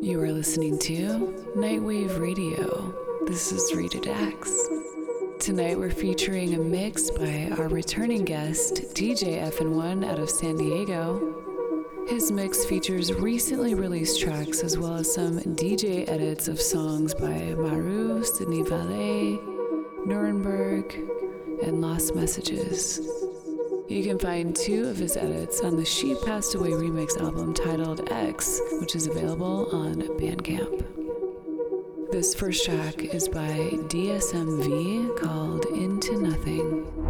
You are listening to Nightwave Radio. This is Rita Dax. Tonight we're featuring a mix by our returning guest, DJ FN1 out of San Diego. His mix features recently released tracks as well as some DJ edits of songs by Maru, Sydney Valette, Nuremberg, and Lost Messages. You can find two of his edits on the She Passed Away remix album titled X, which is available on Bandcamp. This first track is by DSMV called Into Nothing.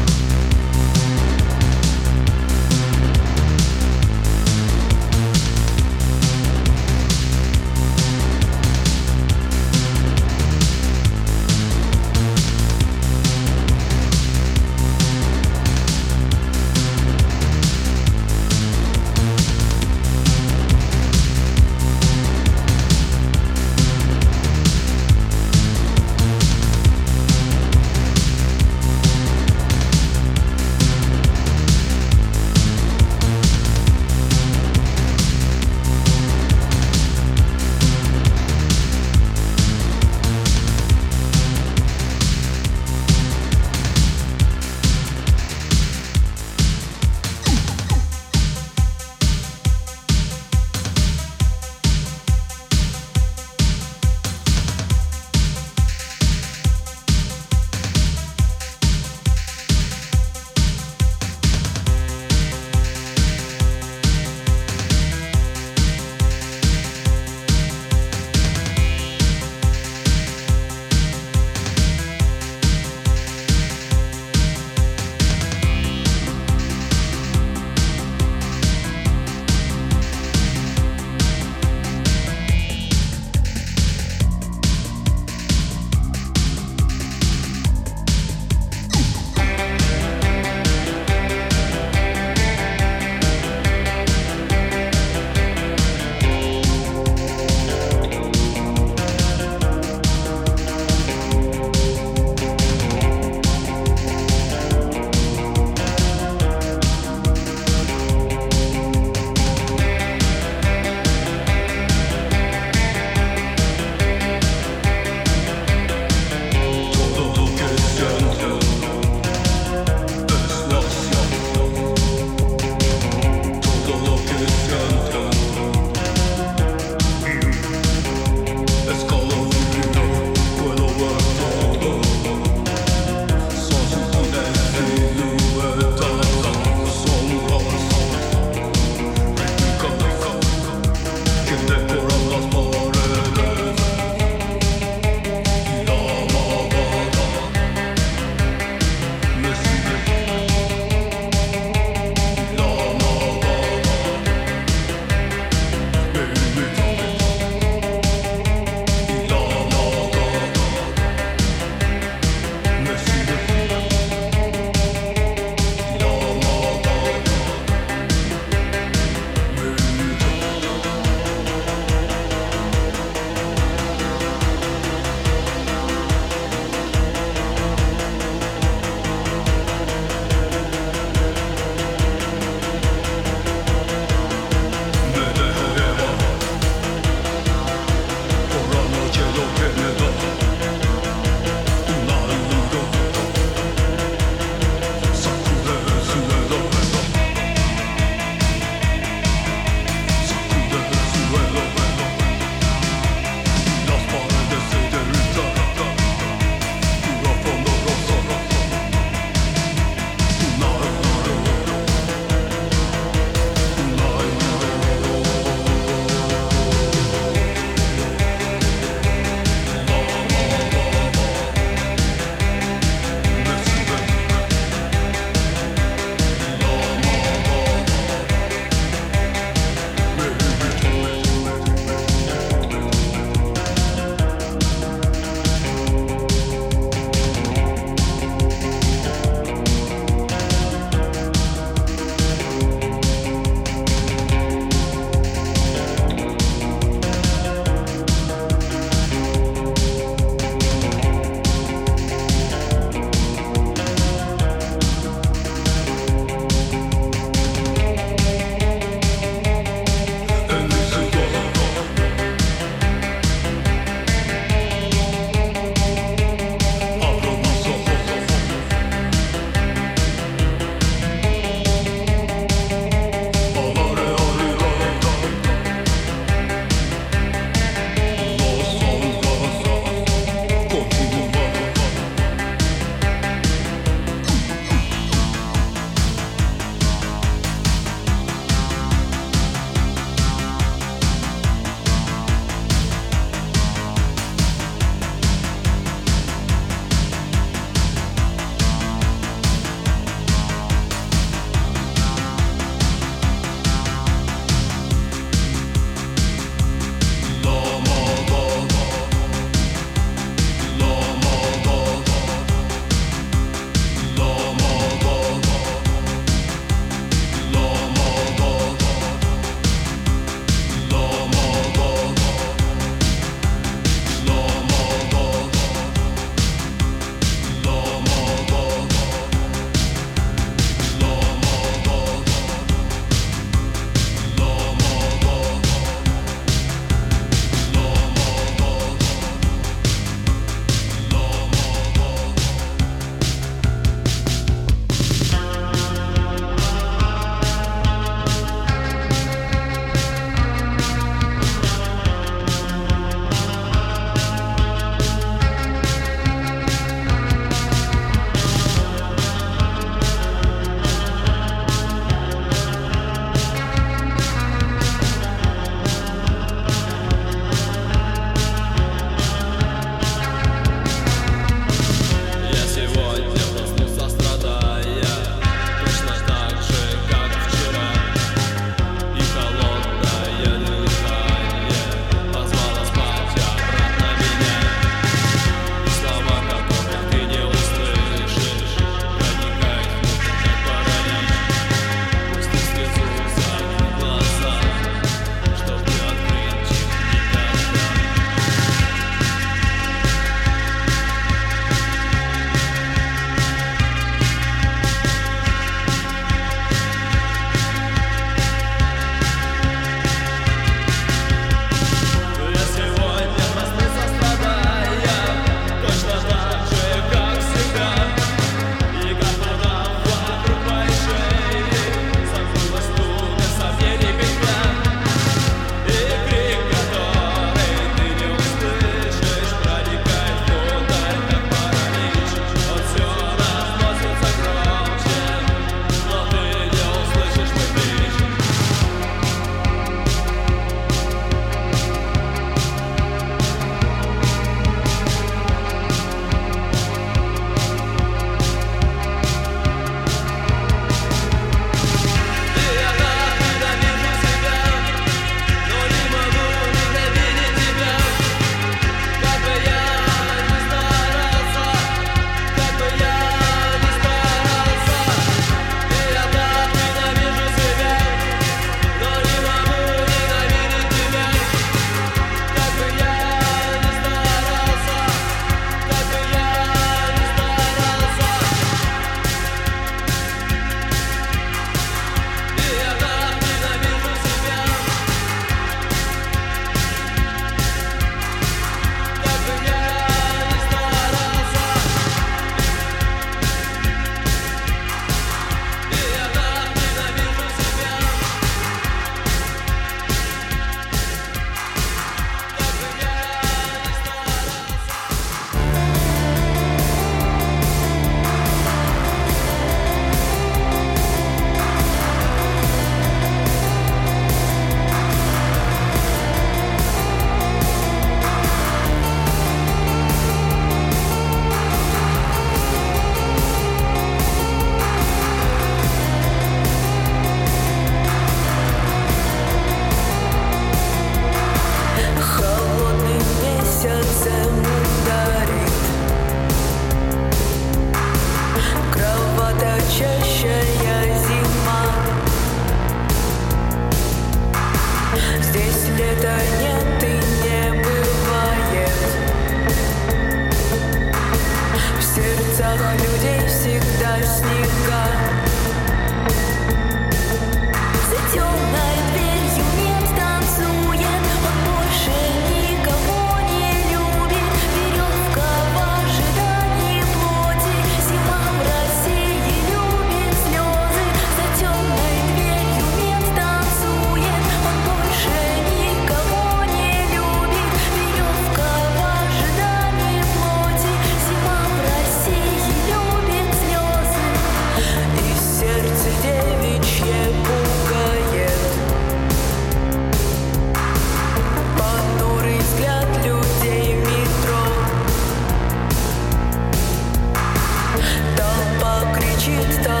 cheat, though.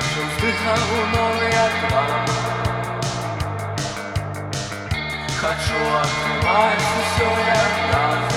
Що вздыхав новый окна Хочу открывать все и от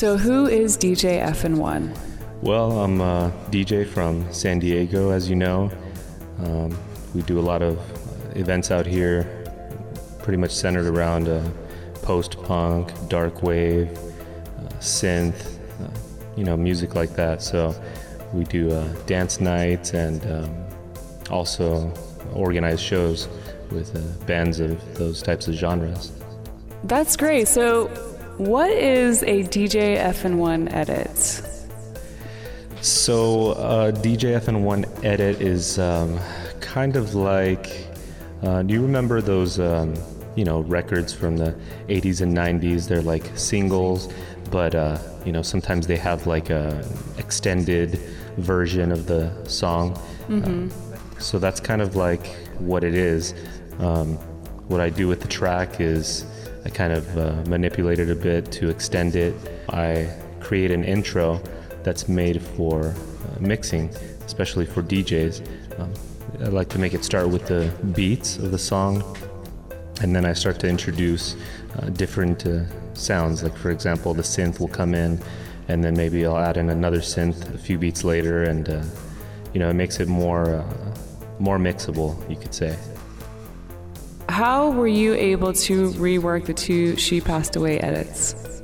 So, who is DJ FN1? Well, I'm a DJ from San Diego, as you know. Um, we do a lot of events out here, pretty much centered around uh, post punk, dark wave, uh, synth, uh, you know, music like that. So we do uh, dance nights and um, also organize shows with uh, bands of those types of genres. That's great. So, what is a DJ FN1 edit? So, uh, DJ FN1 edit is um, kind of like. Uh, do you remember those, um, you know, records from the 80s and 90s? They're like singles, but uh, you know, sometimes they have like a extended version of the song. Mm-hmm. so that's kind of like what it is. Um, what I do with the track is I kind of uh, manipulate it a bit to extend it. I create an intro that's made for uh, mixing, especially for DJs. Um, I like to make it start with the beats of the song, and then I start to introduce uh, different uh, sounds. Like, for example, the synth will come in, and then maybe I'll add in another synth a few beats later, and uh, you know, it makes it more uh, more mixable, you could say. How were you able to rework the two She Passed Away edits?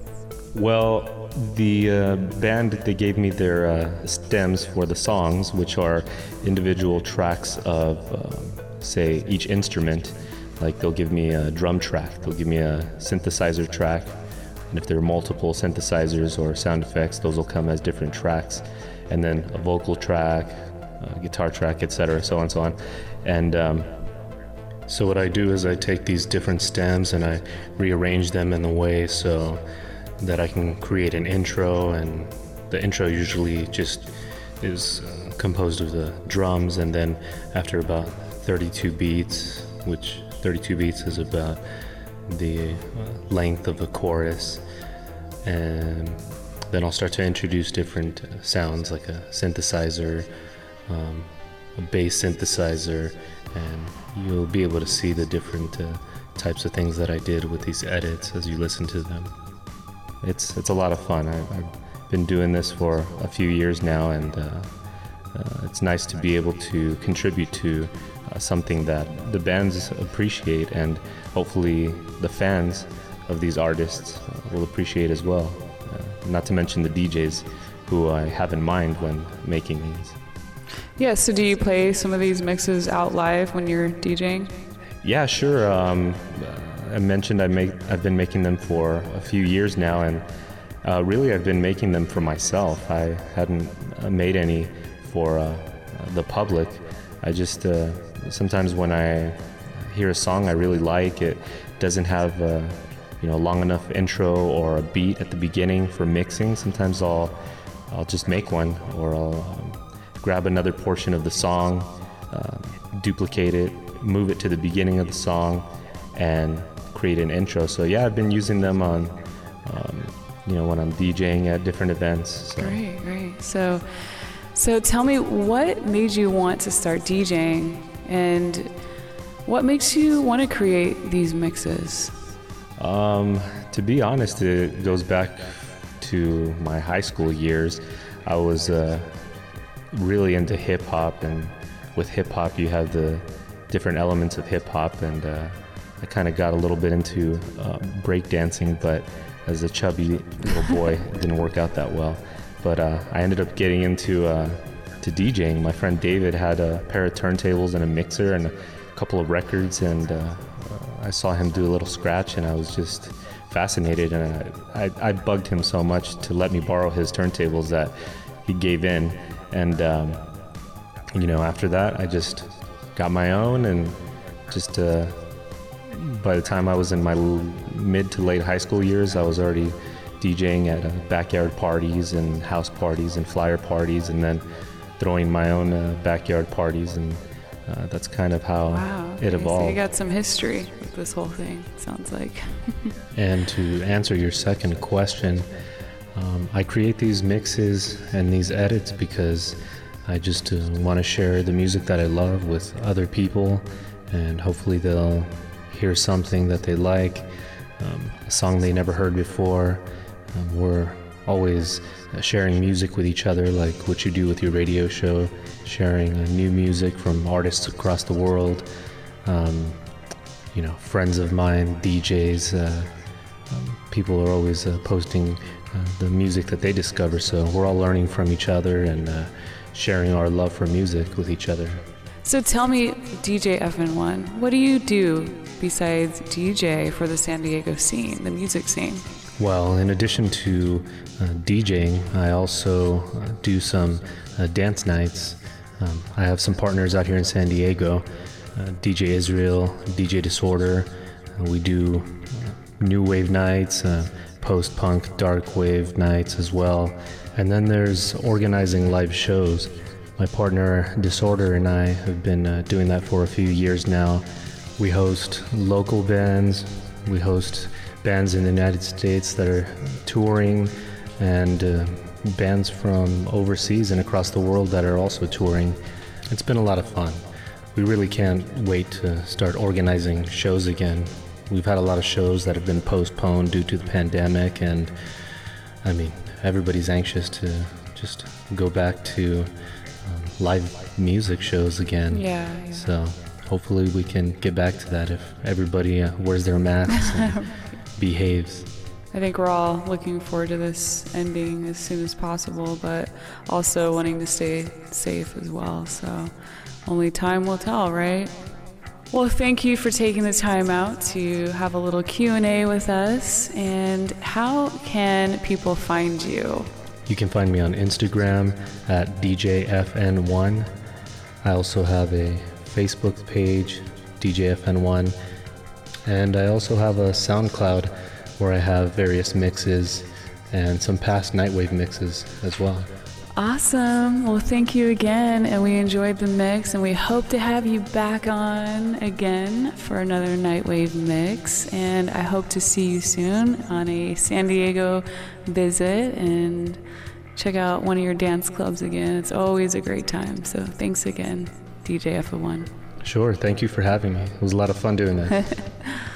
Well, the uh, band they gave me their uh, stems for the songs, which are individual tracks of, um, say, each instrument. Like they'll give me a drum track, they'll give me a synthesizer track, and if there are multiple synthesizers or sound effects, those will come as different tracks, and then a vocal track, a guitar track, etc., so on and so on. And um, so what I do is I take these different stems and I rearrange them in a way so that I can create an intro and the intro usually just is uh, composed of the drums and then after about 32 beats which 32 beats is about the uh, length of a chorus and then I'll start to introduce different uh, sounds like a synthesizer um, a bass synthesizer and you'll be able to see the different uh, types of things that I did with these edits as you listen to them. It's it's a lot of fun. I, have been doing this for a few years now, and uh, uh, it's nice to be able to contribute to uh, something that the bands appreciate, and hopefully the fans of these artists uh, will appreciate as well. Uh, not to mention the DJs who I have in mind when making these. Yeah, so do you play some of these mixes out live when you're DJing? Yeah, sure. Um, I mentioned I make I've been making them for a few years now, and uh, really I've been making them for myself. I hadn't uh, made any for uh, the public. I just uh, sometimes when I hear a song I really like, it doesn't have a, uh, you know long enough intro or a beat at the beginning for mixing. Sometimes I'll I'll just make one, or I'll grab another portion of the song, uh, duplicate it, move it to the beginning of the song, and create an intro. So yeah, I've been using them on, um, you know, when I'm DJing at different events. So. Great, great. So, so tell me, what made you want to start DJing, and what makes you want to create these mixes? Um, to be honest, it goes back to my high school years. I was uh, really into hip hop, and with hip hop, you have the different elements of hip hop, and uh, I kind of got a little bit into uh, breakdancing, but as a chubby little boy, it didn't work out that well. But uh, I ended up getting into uh, to DJing. My friend David had a pair of turntables and a mixer and a couple of records, and uh, I saw him do a little scratch, and I was just fascinated. And I, I, I bugged him so much to let me borrow his turntables that he gave in and um, you know, after that, I just got my own, and just uh, by the time I was in my mid to late high school years, I was already DJing at uh, backyard parties and house parties and flyer parties, and then throwing my own uh, backyard parties, and uh, that's kind of how wow, it evolved. So you got some history with this whole thing. Sounds like. and to answer your second question. Um, I create these mixes and these edits because I just uh, want to share the music that I love with other people, and hopefully they'll hear something that they like, um, a song they never heard before, um, or always uh, sharing music with each other, like what you do with your radio show, sharing uh, new music from artists across the world. Um, you know, friends of mine, DJs, uh, um, people are always uh, posting the music that they discover. So we're all learning from each other and uh, sharing our love for music with each other. So tell me, DJ FN1, what do you do besides DJ for the San Diego scene, the music scene? Well, in addition to uh, DJing, I also uh, do some uh, dance nights. Um, I have some partners out here in San Diego uh, DJ Israel, DJ Disorder. Uh, we do uh, new wave nights, post punk, dark wave nights as well. And then there's organizing live shows. My partner Disorder and I have been doing that for a few years now. We host local bands, we host bands in the United States that are touring, and uh, bands from overseas and across the world that are also touring. It's been a lot of fun. We really can't wait to start organizing shows again. We've had a lot of shows that have been postponed due to the pandemic, and I mean, everybody's anxious to just go back to um, live music shows again. Yeah, yeah. So hopefully we can get back to that if everybody uh, wears their masks and behaves. I think we're all looking forward to this ending as soon as possible, but also wanting to stay safe as well. So only time will tell, right? Well, thank you for taking the time out to have a little Q&A with us. And how can people find you? You can find me on Instagram at DJFN1. I also have a Facebook page, DJFN1, and I also have a SoundCloud where I have various mixes and some past Nightwave mixes as well. Awesome. Well, thank you again. And we enjoyed the mix, and we hope to have you back on again for another Nightwave mix. And I hope to see you soon on a San Diego visit and check out one of your dance clubs again. It's always a great time. So thanks again, DJ FO1. Sure. Thank you for having me. It was a lot of fun doing that.